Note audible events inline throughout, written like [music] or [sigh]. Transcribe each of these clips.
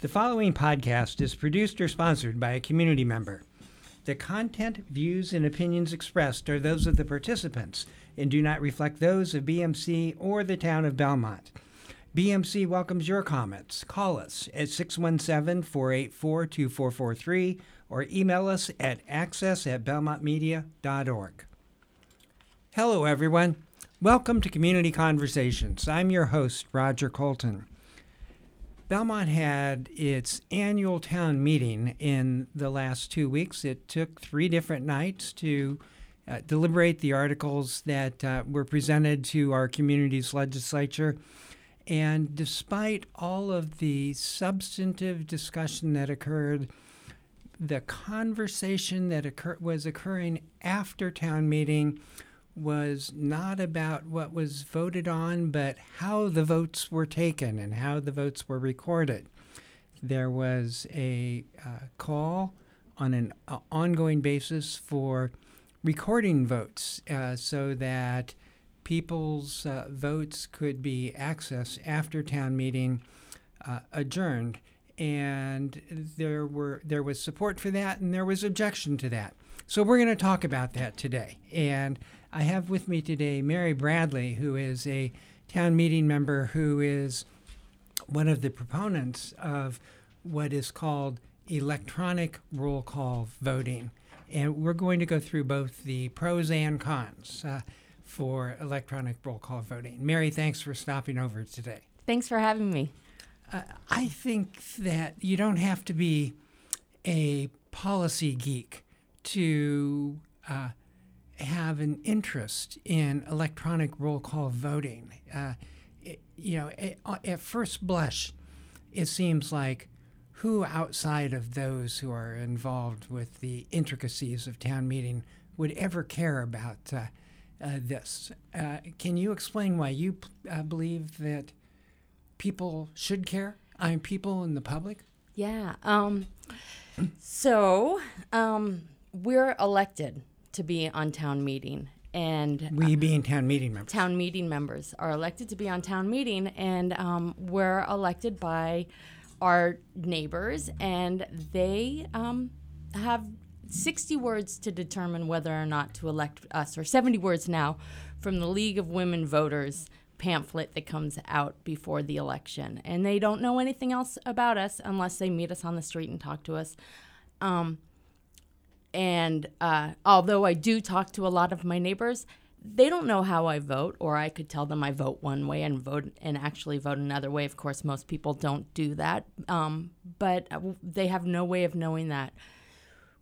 The following podcast is produced or sponsored by a community member. The content, views, and opinions expressed are those of the participants and do not reflect those of BMC or the town of Belmont. BMC welcomes your comments. Call us at 617 484 2443 or email us at access at belmontmedia.org. Hello, everyone. Welcome to Community Conversations. I'm your host, Roger Colton. Belmont had its annual town meeting in the last two weeks. It took three different nights to uh, deliberate the articles that uh, were presented to our community's legislature. And despite all of the substantive discussion that occurred, the conversation that occur- was occurring after town meeting was not about what was voted on, but how the votes were taken and how the votes were recorded. There was a uh, call on an uh, ongoing basis for recording votes uh, so that people's uh, votes could be accessed after town meeting uh, adjourned. And there were there was support for that, and there was objection to that. So we're going to talk about that today. And I have with me today Mary Bradley, who is a town meeting member who is one of the proponents of what is called electronic roll call voting. And we're going to go through both the pros and cons uh, for electronic roll call voting. Mary, thanks for stopping over today. Thanks for having me. Uh, I think that you don't have to be a policy geek to uh, have an interest in electronic roll call voting. Uh, it, you know, it, uh, at first blush, it seems like who outside of those who are involved with the intricacies of town meeting would ever care about uh, uh, this. Uh, can you explain why you uh, believe that people should care? I mean, people in the public? Yeah. Um, so um, we're elected to be on town meeting. And we being town meeting members. Town meeting members are elected to be on town meeting, and um, we're elected by our neighbors, and they um, have 60 words to determine whether or not to elect us, or 70 words now from the League of Women Voters pamphlet that comes out before the election. And they don't know anything else about us unless they meet us on the street and talk to us. Um, and uh, although I do talk to a lot of my neighbors, they don't know how I vote, or I could tell them I vote one way and vote and actually vote another way. Of course, most people don't do that, um, but they have no way of knowing that.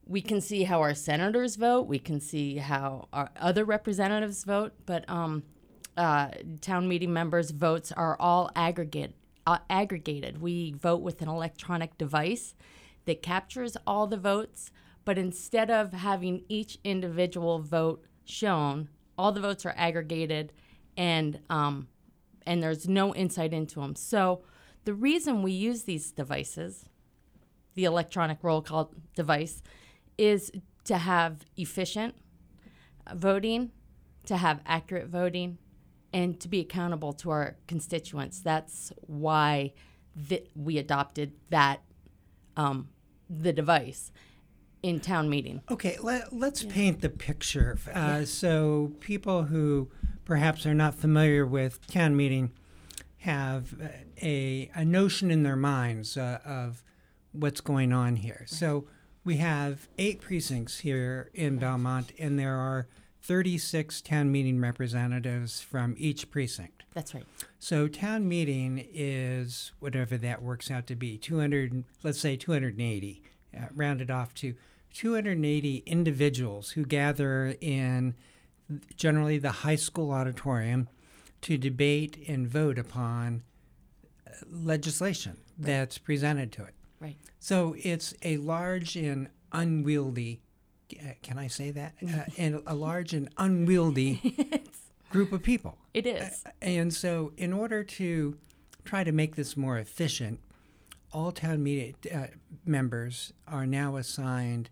We can see how our senators vote. We can see how our other representatives vote, but um, uh, town meeting members' votes are all aggregate uh, aggregated. We vote with an electronic device that captures all the votes but instead of having each individual vote shown, all the votes are aggregated and um, and there's no insight into them. So the reason we use these devices, the electronic roll call device, is to have efficient voting, to have accurate voting, and to be accountable to our constituents. That's why th- we adopted that um, the device in town meeting. Okay, let, us yeah. paint the picture. Uh, yeah. So, people who perhaps are not familiar with town meeting have a, a notion in their minds uh, of what's going on here. Right. So, we have eight precincts here in Belmont, and there are 36 town meeting representatives from each precinct. That's right. So town meeting is whatever that works out to be 200, let's say 280, uh, rounded off to 280 individuals who gather in generally the high school auditorium to debate and vote upon uh, legislation right. that's presented to it. Right. So it's a large and unwieldy, uh, can I say that? [laughs] Uh, and a large and unwieldy [laughs] group of people. It is. Uh, and so, in order to try to make this more efficient, all town meeting uh, members are now assigned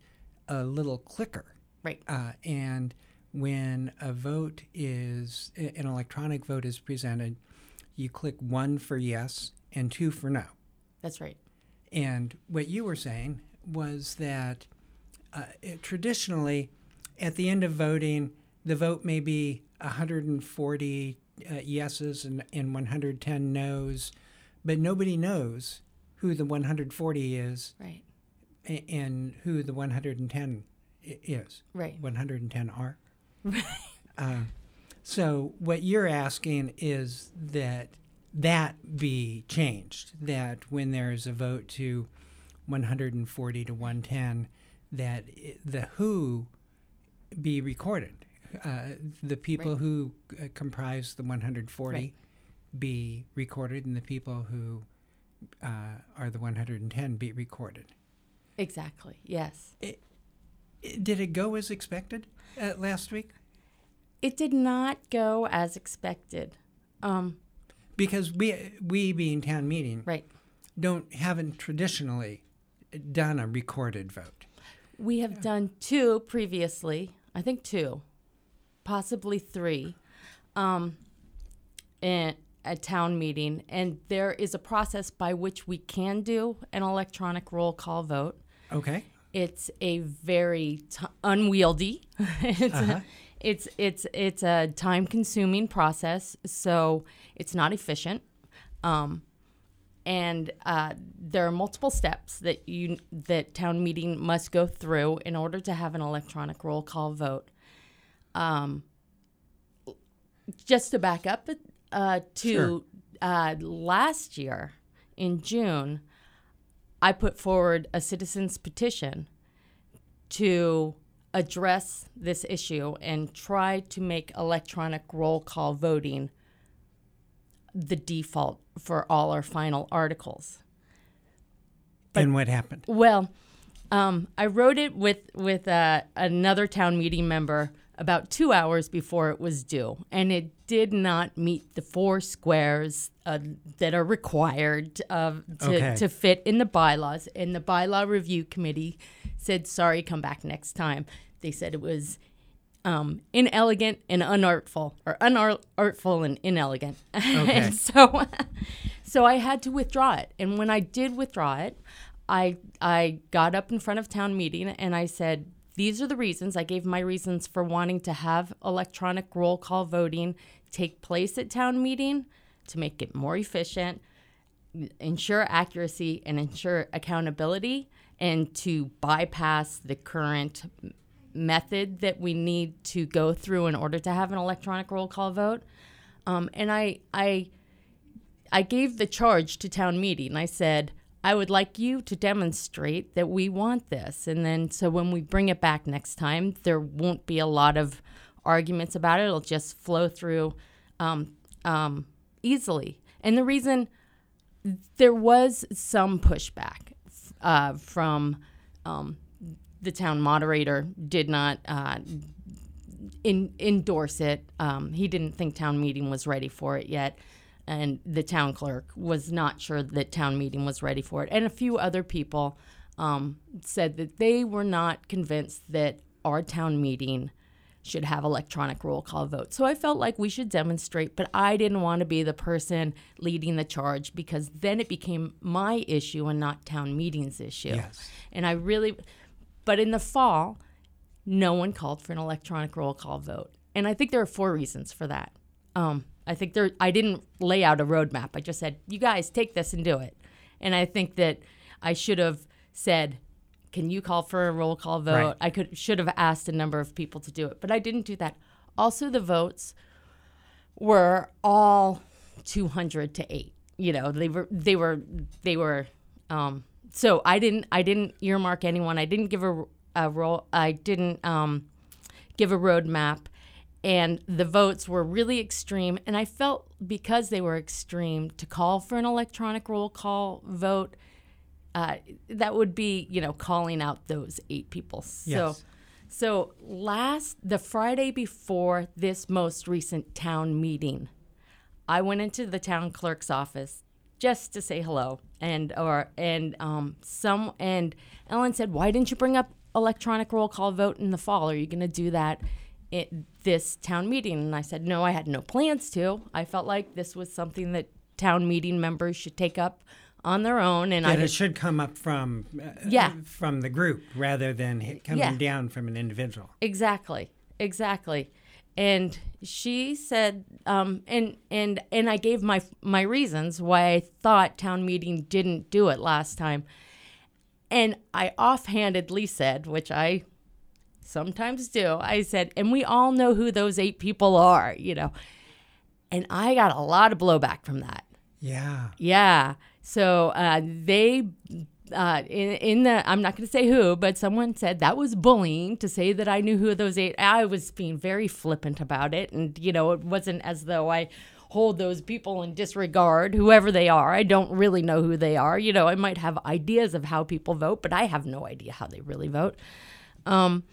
a little clicker. Right. Uh, and when a vote is, an electronic vote is presented, you click one for yes and two for no. That's right. And what you were saying was that uh, it, traditionally, at the end of voting, the vote may be 140 uh, yeses and, and 110 noes, but nobody knows who the 140 is Right. And who the 110 is. Right. 110 are. [laughs] Uh, so what you're asking is that that be changed. That when there's a vote to 140 to 110, that the who be recorded. Uh, the people Right. who uh, comprise the 140 Right. be recorded, and the people who uh, are the 110 be recorded. Exactly. Yes. I- Did it go as expected uh, last week? It did not go as expected. Um, because we we being town meeting right. don't haven't traditionally done a recorded vote. We have done two previously. I think two, possibly three, um, in a town meeting, and there is a process by which we can do an electronic roll call vote. Okay. It's a very t- unwieldy. [laughs] it's, Uh-huh. it's it's it's a time consuming process, so it's not efficient. Um, and uh, there are multiple steps that you that town meeting must go through in order to have an electronic roll call vote. Um, just to back up uh, to Sure. uh, last year in June, I put forward a citizens petition to address this issue and try to make electronic roll call voting the default for all our final articles. and what happened? Well, um, I wrote it with with uh, another town meeting member about two hours before it was due, and it did not meet the four squares uh, that are required uh, to, Okay. to fit in the bylaws. And the bylaw review committee said, "Sorry, come back next time." They said it was um, inelegant and unartful, or unartful and inelegant. Okay. and [laughs] so, [laughs] so I had to withdraw it. And when I did withdraw it, I I got up in front of town meeting and I said, "These are the reasons." I gave my reasons for wanting to have electronic roll call voting take place at town meeting to make it more efficient, ensure accuracy, and ensure accountability, and to bypass the current method that we need to go through in order to have an electronic roll call vote. Um, and I, I, I gave the charge to town meeting. I said, I would like you to demonstrate that we want this. And then, so when we bring it back next time, there won't be a lot of arguments about it. It'll just flow through um, um, easily. And the reason there was some pushback uh, from um, the town moderator, did not uh, in, endorse it. Um, he didn't think town meeting was ready for it yet. And the town clerk was not sure that town meeting was ready for it. And a few other people um, said that they were not convinced that our town meeting should have electronic roll call votes. So I felt like we should demonstrate, but I didn't want to be the person leading the charge because then it became my issue and not town meeting's issue. Yes. And I really, but in the fall, no one called for an electronic roll call vote. And I think there are four reasons for that. Um, I think there, I didn't lay out a roadmap. I just said, you guys take this and do it. And I think that I should have said, can you call for a roll call vote? Right. I could should have asked a number of people to do it, but I didn't do that. Also, the votes were all 200 to 8 you know they were they were they were um so i didn't i didn't earmark anyone i didn't give a, a role i didn't um give a roadmap and the votes were really extreme and i felt because they were extreme to call for an electronic roll call vote uh, that would be you know calling out those eight people so Yes. so last the Friday before this most recent town meeting, I went into the town clerk's office just to say hello, and or and um some and Ellen said, "Why didn't you bring up electronic roll call vote in the fall? Are you going to do that at this town meeting?" And I said, "No, I had no plans to. I felt like this was something that town meeting members should take up on their own, and That I it should come up from uh, Yeah. from the group rather than coming Yeah. down from an individual. Exactly. Exactly. And she said, um, and and and I gave my my reasons why I thought town meeting didn't do it last time. And I offhandedly said, which I sometimes do, I said, and we all know who those eight people are, you know. And I got a lot of blowback from that. Yeah. Yeah. So uh, they, uh, in, in the, I'm not going to say who, but someone said that was bullying to say that I knew who those eight. I was being very flippant about it, and you know, it wasn't as though I hold those people in disregard, whoever they are. I don't really know who they are. You know, I might have ideas of how people vote, but I have no idea how they really vote. Um,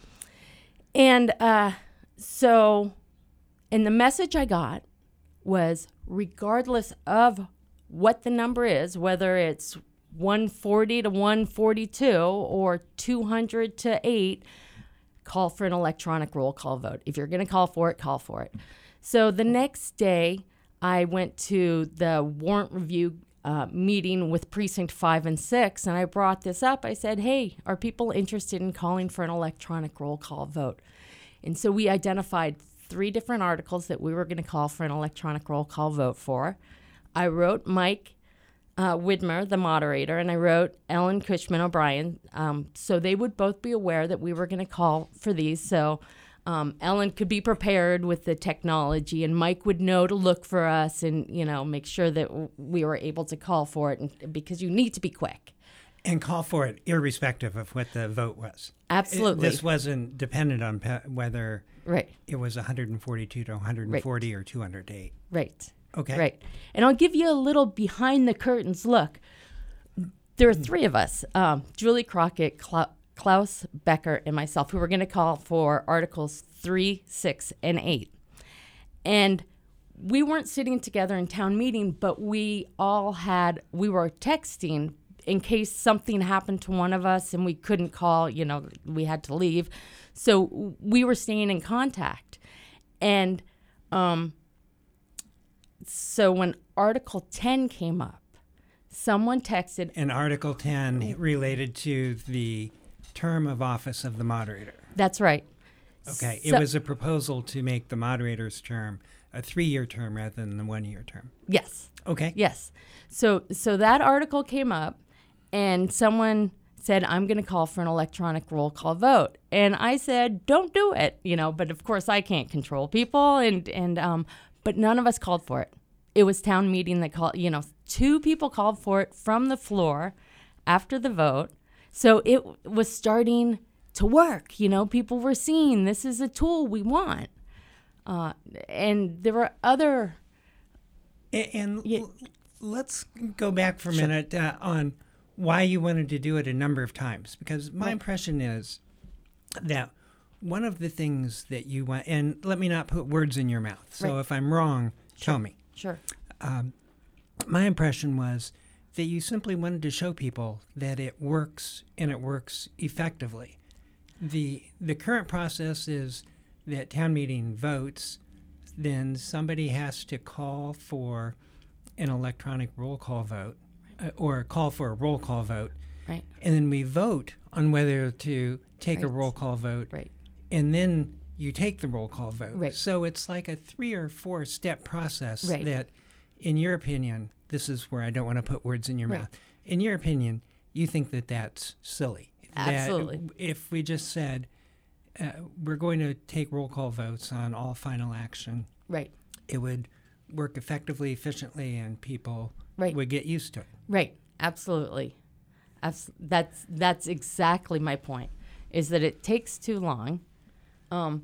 and uh, so, and the message I got was regardless of what the number is, whether it's 140 to 142 or 200 to 8, call for an electronic roll call vote. If you're going to call for it, call for it. So the next day, I went to the warrant review uh, meeting with precinct five and six, and I brought this up. I said, Hey, are people interested in calling for an electronic roll call vote? And so we identified three different articles that we were going to call for an electronic roll call vote for. I wrote Mike uh, Widmer, the moderator, and I wrote Ellen Cushman O'Brien, um, so they would both be aware that we were going to call for these. So um, Ellen could be prepared with the technology, and Mike would know to look for us and you know make sure that w- we were able to call for it, and, because you need to be quick. And call for it irrespective of what the vote was. It- Absolutely, this wasn't dependent on pe- whether right, it was 142 to 140 or 208. right. Okay. Right. And I'll give you a little behind the curtains look. There are three of us um, Julie Crockett, Cla- Klaus Becker, and myself who were going to call for Articles 3, 6, and 8. And we weren't sitting together in town meeting, but we all had, we were texting in case something happened to one of us and we couldn't call, you know, we had to leave. So we were staying in contact. And, um, so when Article 10 came up, someone texted, And Article 10 related to the term of office of the moderator. that's right. Okay. So- it was a proposal to make the moderator's term a three year term rather than the one year term. Yes. Okay. Yes. So so that article came up and someone said I'm going to call for an electronic roll call vote. And I said don't do it, you know, but of course I can't control people and and um but none of us called for it. It was town meeting that called, you know, two people called for it from the floor after the vote. So it was starting to work, you know, people were seeing this is a tool we want. Uh, and there were other And Yeah. l- let's go back for a minute uh, on why you wanted to do it a number of times. Because my Right. impression is that one of the things that you want, and let me not put words in your mouth. So Right. if I'm wrong, tell me. sure My impression was that you simply wanted to show people that it works and it works effectively. The the current process is that town meeting votes, then somebody has to call for an electronic roll call vote uh, or call for a roll call vote, right and then we vote on whether to take a roll call vote, right and then you take the roll call vote. Right. So it's like a three or four step process Right. that, in your opinion, this is where I don't want to put words in your Right. mouth. In your opinion, you think that that's silly. That Absolutely. if we just said, uh, we're going to take roll call votes on all final action, right it would work effectively, efficiently, and people Right. would get used to it. Right. Absolutely. Abs- that's that's exactly my point. Is that it takes too long. Um,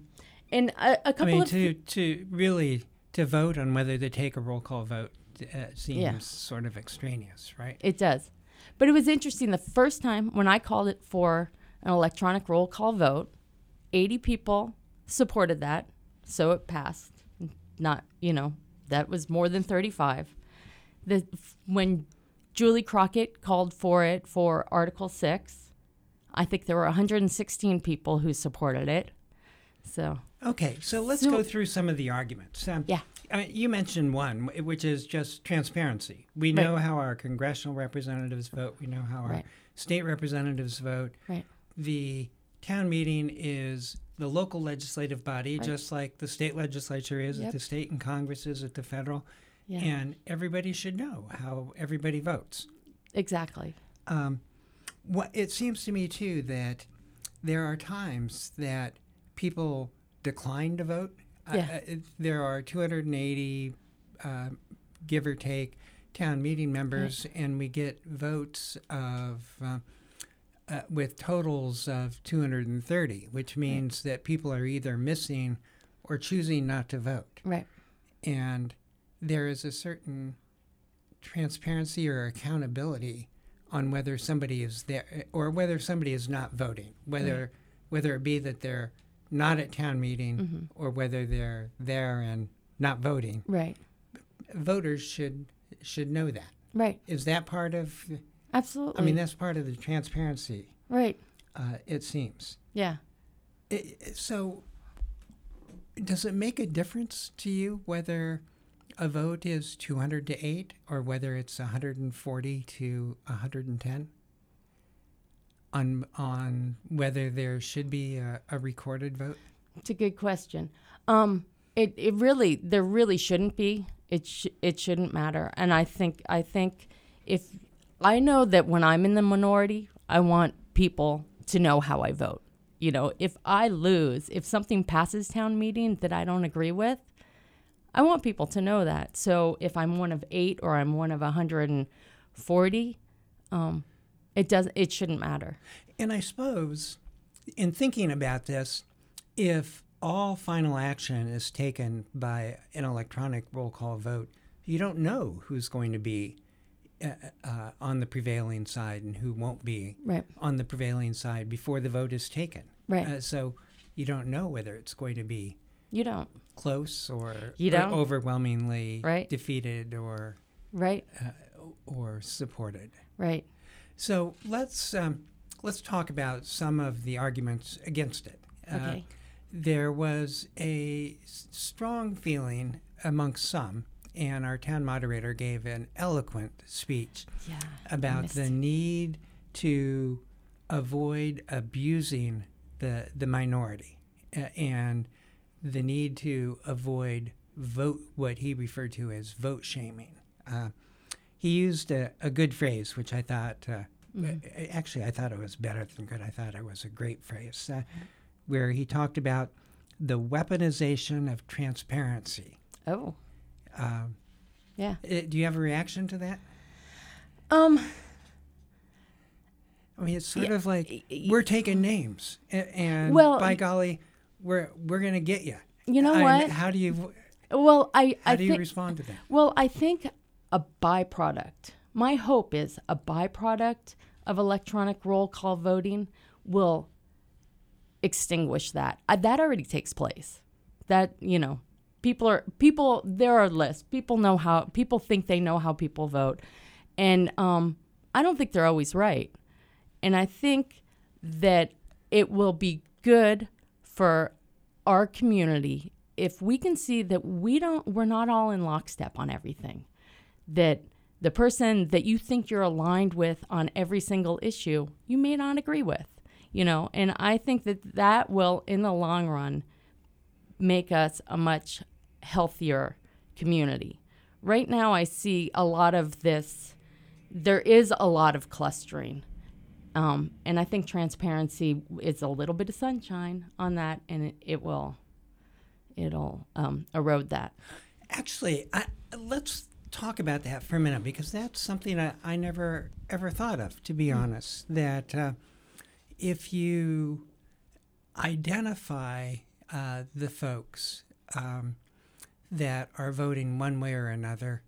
and a, a couple I mean, of to, to really to vote on whether to take a roll call vote uh, seems Yeah. sort of extraneous, right? it does, but it was interesting. The first time when I called it for an electronic roll call vote, eighty people supported that, so it passed. Not you know that was more than thirty five. The when Julie Crockett called for it for Article Six, I think there were 116 people who supported it. So Okay, so let's So- go through some of the arguments. Um, Yeah. I mean, you mentioned one, which is just transparency. We know how our congressional representatives vote. We know how our Right. state representatives vote. Right. The town meeting is the local legislative body, Right. just like the state legislature is Yep. at the state and Congress is at the federal. Yeah. And everybody should know how everybody votes. exactly. Um, what it seems to me too that there are times that people decline to vote. Uh, Yeah. uh, there are 280, uh, give or take, town meeting members, and we get votes of. Uh, uh, with totals of 230, which means that people are either missing or choosing not to vote Right. and there is a certain transparency or accountability on whether somebody is there or whether somebody is not voting whether whether it be that they're not at town meeting Mm-hmm. or whether they're there and not voting Right. voters should should know that Right. is that part of Absolutely. i mean that's part of the transparency right. uh, it seems Yeah. I- I- so, does it make a difference to you whether a vote is 200 to 8 or whether it's 140 to 110? On, on whether there should be a, a recorded vote? It's a good question. Um, it, it really there really shouldn't be. It sh- it shouldn't matter. And I think I think if I know that when I'm in the minority, I want people to know how I vote. You know, if I lose, if something passes town meeting that I don't agree with, I want people to know that. So if I'm one of eight or I'm one of 140, um, it does it shouldn't matter. And I suppose, in thinking about this, if all final action is taken by an electronic roll call vote, you don't know who's going to be uh, uh, on the prevailing side and who won't be Right. on the prevailing side before the vote is taken. Right. Uh, so you don't know whether it's going to be You don't. close or, You don't. overwhelmingly Right. defeated or Right. or supported. Right. So let's um, let's talk about some of the arguments against it. Uh, Okay. there was a strong feeling amongst some, and our town moderator gave an eloquent speech Yeah. about the need to avoid abusing the the minority uh, and the need to avoid vote what he referred to as vote shaming. Uh, he used a, a good phrase, which I thought uh, a- actually I thought it was better than good. I thought it was a great phrase, uh, where he talked about the weaponization of transparency. Oh. Um, Yeah. uh, do you have a reaction to that? Um. I mean, it's sort Yeah, of like we're taking names, and Well, by golly, we're we're gonna get you. You know what? How do you Well, I how I do you think respond to that? well I think a byproduct. My hope is a byproduct of electronic roll call voting will extinguish that. Uh, that already takes place. That you know, people are people. There are lists. People know how. People think they know how people vote, and um, I don't think they're always right. And I think that it will be good for our community if we can see that we don't we're not all in lockstep on everything. That the person that you think you're aligned with on every single issue, you may not agree with. You know, and I think that that will in the long run make us a much healthier community. Right now I see a lot of this there is a lot of clustering. Um, and I think transparency is a little bit of sunshine on that, and it, it will, it'll um, erode that. Actually, I, let's talk about that for a minute because that's something I, I never ever thought of. To be honest, that uh, if you identify uh, the folks um, that are voting one way or another,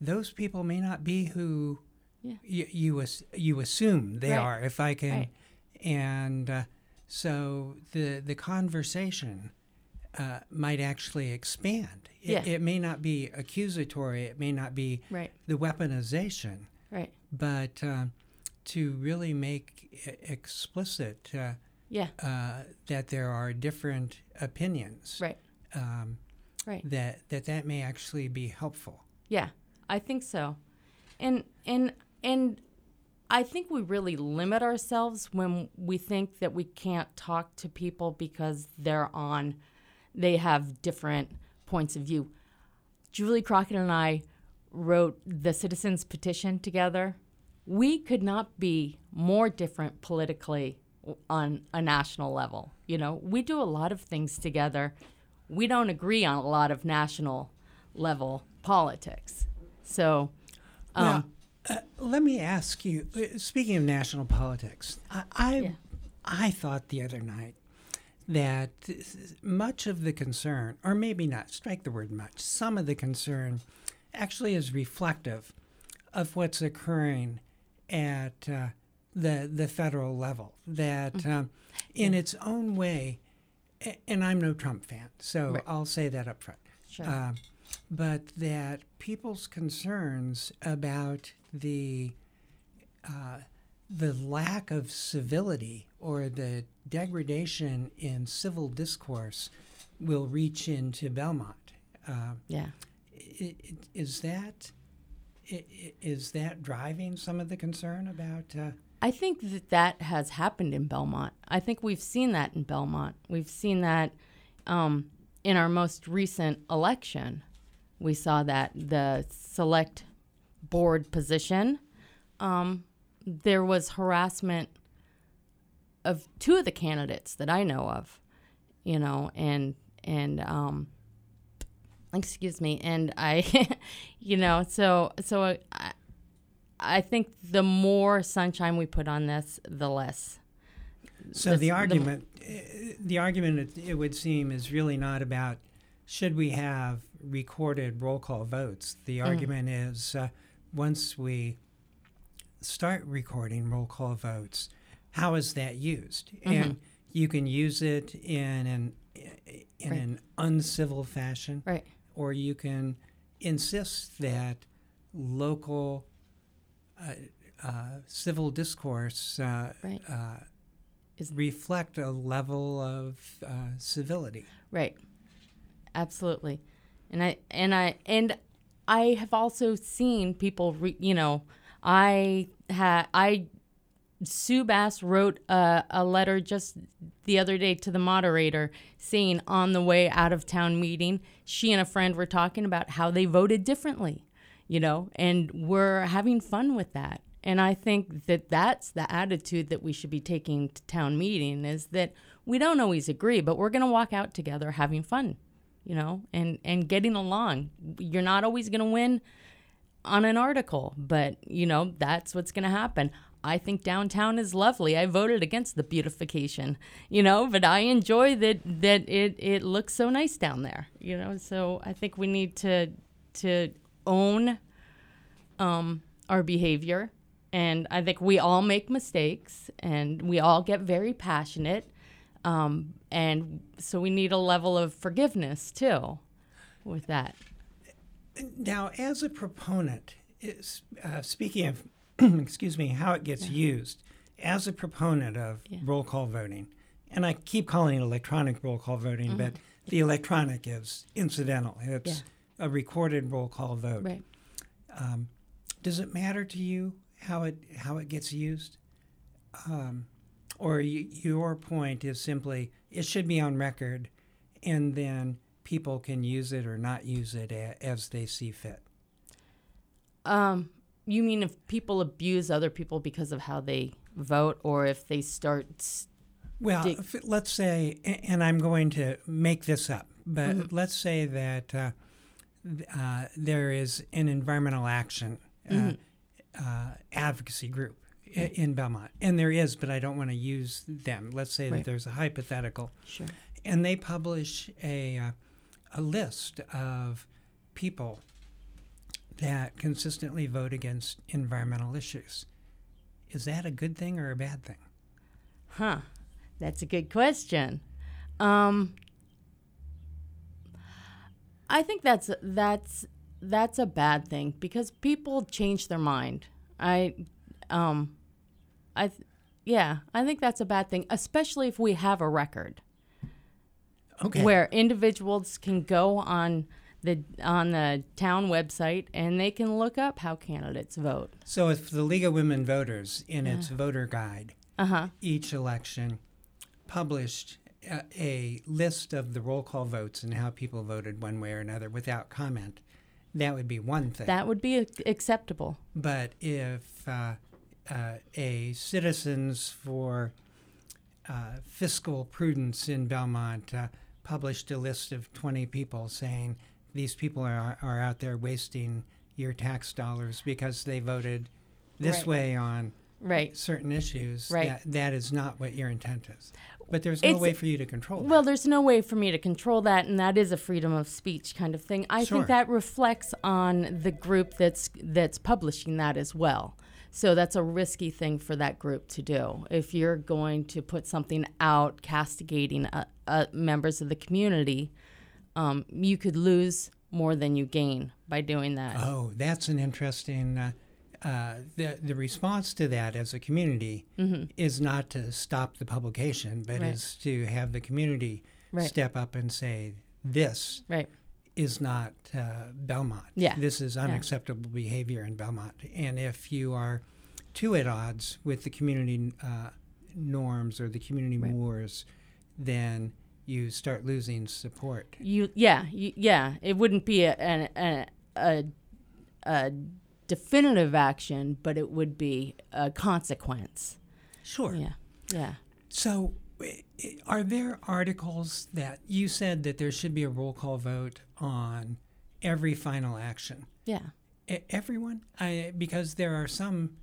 those people may not be who Yeah. you you, as, you assume they Right. are. If I can, Right. and uh, so the the conversation uh, might actually expand. It, Yeah. it may not be accusatory. It may not be Right. the weaponization, Right. but uh, to really make explicit uh, Yeah. uh, that there are different opinions Right. um, Right. that that that may actually be helpful. Yeah, I think so. And and and I think we really limit ourselves when we think that we can't talk to people because they're on they have different points of view. Julie Crockett and I wrote the citizens petition together. We could not be more different politically on a national level. You know, we do a lot of things together. We don't agree on a lot of national level politics. So, um, Now, uh, let me ask you. uh, Speaking of national politics, I I, Yeah. I thought the other night that much of the concern, or maybe not, strike the word much, some of the concern, actually is reflective of what's occurring at uh, the the federal level. That Mm-hmm. um, in its own way, and I'm no Trump fan, so Right. I'll say that up front. Sure. Uh, but that people's concerns about the uh, the lack of civility or the degradation in civil discourse will reach into Belmont. Uh, yeah. is that is that driving some of the concern about? Uh, I think that that has happened in Belmont. I think we've seen that in Belmont. We've seen that um, in our most recent election. We saw that the select board position, um, there was harassment of two of the candidates that I know of, you know, and and um, excuse me, and I, [laughs] you know, so so I, I think the more sunshine we put on this, the less. So the the- argument, uh, the argument, it, it would seem, is really not about should we have recorded roll call votes. The argument is uh, once we start recording roll call votes, how is that used? And you can use it in an in Right. an uncivil fashion, Right. or you can insist that local uh, uh, civil discourse uh, Right. uh, reflect a level of uh, civility. Right. Absolutely. And I and I and I have also seen people re, you know, I had I Sue Bass wrote a, a letter just the other day to the moderator saying on the way out of town meeting, she and a friend were talking about how they voted differently, you know, and we're having fun with that. And I think that that's the attitude that we should be taking to town meeting is that we don't always agree, but we're going to walk out together having fun, you know, and, and getting along. You're not always going to win on an article, but you know, that's what's going to happen. I think downtown is lovely. I voted against the beautification, you know, but I enjoy that that it it looks so nice down there, you know. So I think we need to to own um, our behavior, and I think we all make mistakes, and we all get very passionate, um, and so we need a level of forgiveness too, with that. Now, as a proponent, is, uh, speaking of, [clears throat] excuse me, how it gets used, as a proponent of Yeah. roll call voting, and I keep calling it electronic roll call voting, but the electronic is incidental. It's a recorded roll call vote. Right. Does it matter to you how it how it gets used? Um, or y- your point is simply it should be on record, and then people can use it or not use it a, as they see fit. Um, you mean if people abuse other people because of how they vote, or if they start? s- Well, if, let's say, and I'm going to make this up, but let's say that uh, uh, there is an environmental action uh, uh, advocacy group i- in Belmont, and there is, but I don't want to use them. Let's say that there's a hypothetical, Sure. and they publish a uh, a list of people that consistently vote against environmental issues. Is that a good thing or a bad thing? Huh. That's a good question. Um, I think that's that's that's a bad thing because people change their mind. I, um, I, th- yeah, I think that's a bad thing, especially if we have a record. Okay. where individuals can go on the on the town website and they can look up how candidates vote. So if the League of Women Voters, in its voter guide, Uh huh. each election published a, a list of the roll call votes and how people voted one way or another without comment, that would be one thing. That would be ac- acceptable. But if uh, uh, a Citizens for uh, Fiscal Prudence in Belmont uh, published a list of 20 people saying these people are, are out there wasting your tax dollars because they voted this Right. way on Right. certain issues, Right. that, that is not what your intent is. But there's no It's- way for you to control Well, there's no way for me to control that, and that is a freedom of speech kind of thing. I Sure. think that reflects on the group that's that's publishing that as well. So that's a risky thing for that group to do. If you're going to put something out castigating uh, uh, members of the community, um, you could lose more than you gain by doing that. Oh, that's an interesting. Uh, uh, the the response to that as a community is not to stop the publication, but Mm-hmm. Right. is to have the community Right. step up and say this Right. is not uh, Belmont. Yeah. This is unacceptable behavior in Belmont. And if you are too at odds with the community uh, norms or the community mores, then you start losing support. You yeah you, yeah. It wouldn't be a, a, a a definitive action, but it would be a consequence. Sure. Yeah, yeah. So, are there articles that you said that there should be a roll call vote on every final action? Yeah. E- everyone? I, because there are some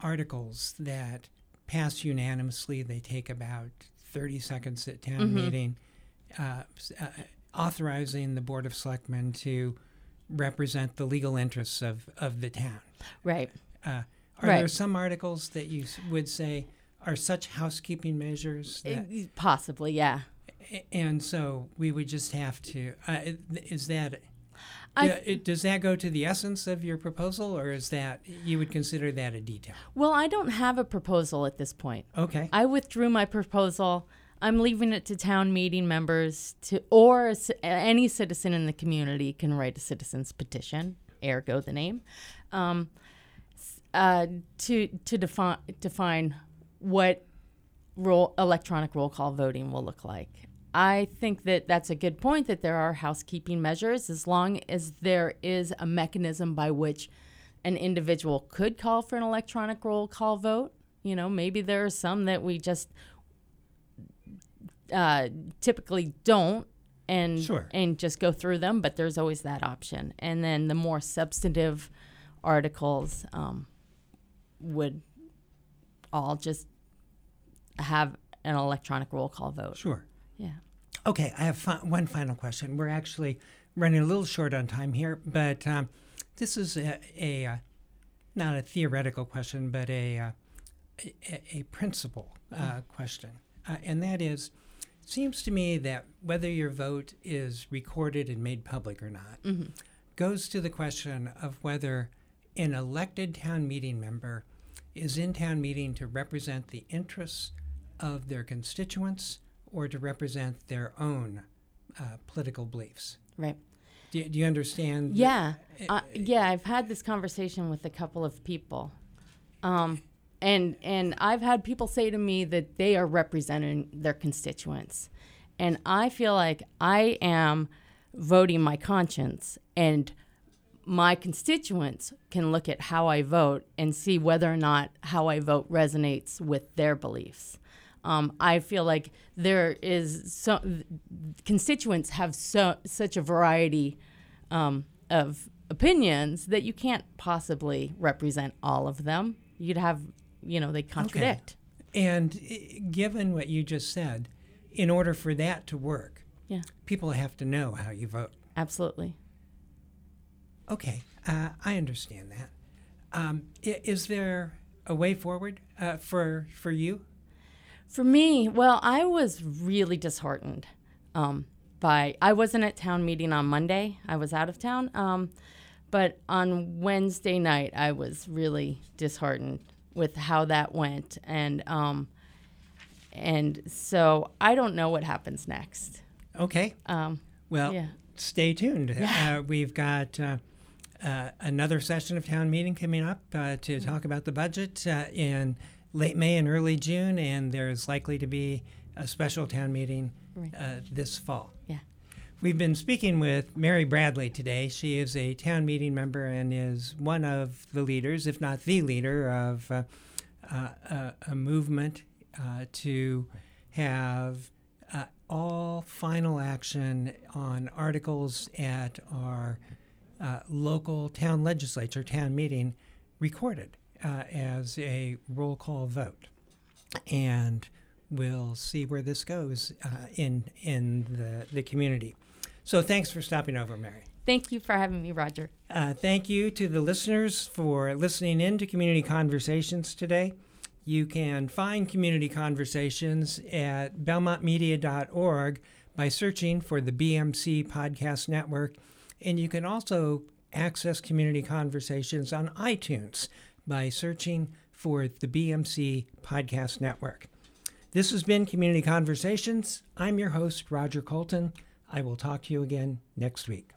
articles that pass unanimously. They take about 30 seconds at town Mm-hmm. meeting, uh, uh, authorizing the Board of Selectmen to represent the legal interests of, of the town. Right. Uh, are Right. there some articles that you would say are such housekeeping measures that Eh, Possibly, yeah. And so we would just have to. Uh, is that? Yeah, it, does that go to the essence of your proposal, or is that you would consider that a detail? Well, I don't have a proposal at this point. Okay. I withdrew my proposal. I'm leaving it to town meeting members to, or any citizen in the community can write a citizen's petition, ergo the name, um, uh, to to define define what roll electronic roll call voting will look like. I think that that's a good point that there are housekeeping measures as long as there is a mechanism by which an individual could call for an electronic roll call vote. You know, maybe there are some that we just uh, typically don't and Sure. and just go through them, but there's always that option. And then the more substantive articles um, would all just have an electronic roll call vote. Sure. Yeah. Okay. I have fi- one final question. We're actually running a little short on time here, but um, this is a, a uh, not a theoretical question, but a uh, a, a principle uh, question, uh, and that is. It seems to me that whether your vote is recorded and made public or not goes to the question of whether an elected town meeting member is in town meeting to represent the interests of their constituents or to represent their own uh, political beliefs. Right. Do, do you understand? Yeah, uh, yeah. I've had this conversation with a couple of people, um, and and I've had people say to me that they are representing their constituents, and I feel like I am voting my conscience, and my constituents can look at how I vote and see whether or not how I vote resonates with their beliefs. Um, I feel like there is so constituents have so such a variety um, of opinions that you can't possibly represent all of them. You'd have, you know, they contradict. And uh, given what you just said, in order for that to work, Yeah, people have to know how you vote. absolutely. Okay, uh, I understand that. Um, is there a way forward uh, for for you? For me, well, I was really disheartened um, by. I wasn't at town meeting on Monday. I was out of town. Um, but on Wednesday night, I was really disheartened with how that went, and um, and so I don't know what happens next. Okay. Um, Well, yeah. stay tuned. Yeah. Uh, we've got uh, uh, another session of town meeting coming up uh, to talk about the budget uh, in late May and early June, and there's likely to be a special town meeting Right. uh, this fall. Yeah. We've been speaking with Mary Bradley today. She is a town meeting member and is one of the leaders, if not the leader, of uh, uh, a, a movement uh, to have uh, all final action on articles at our uh, local town legislature, town meeting, recorded uh, as a roll call vote. And we'll see where this goes uh, in, in the, the community. So thanks for stopping over, Mary. Thank you for having me, Roger. Uh, thank you to the listeners for listening in to Community Conversations today. You can find Community Conversations at belmontmedia.org by searching for the BMC Podcast Network. And you can also access Community Conversations on iTunes by searching for the BMC Podcast Network. This has been Community Conversations. I'm your host, Roger Colton. I will talk to you again next week.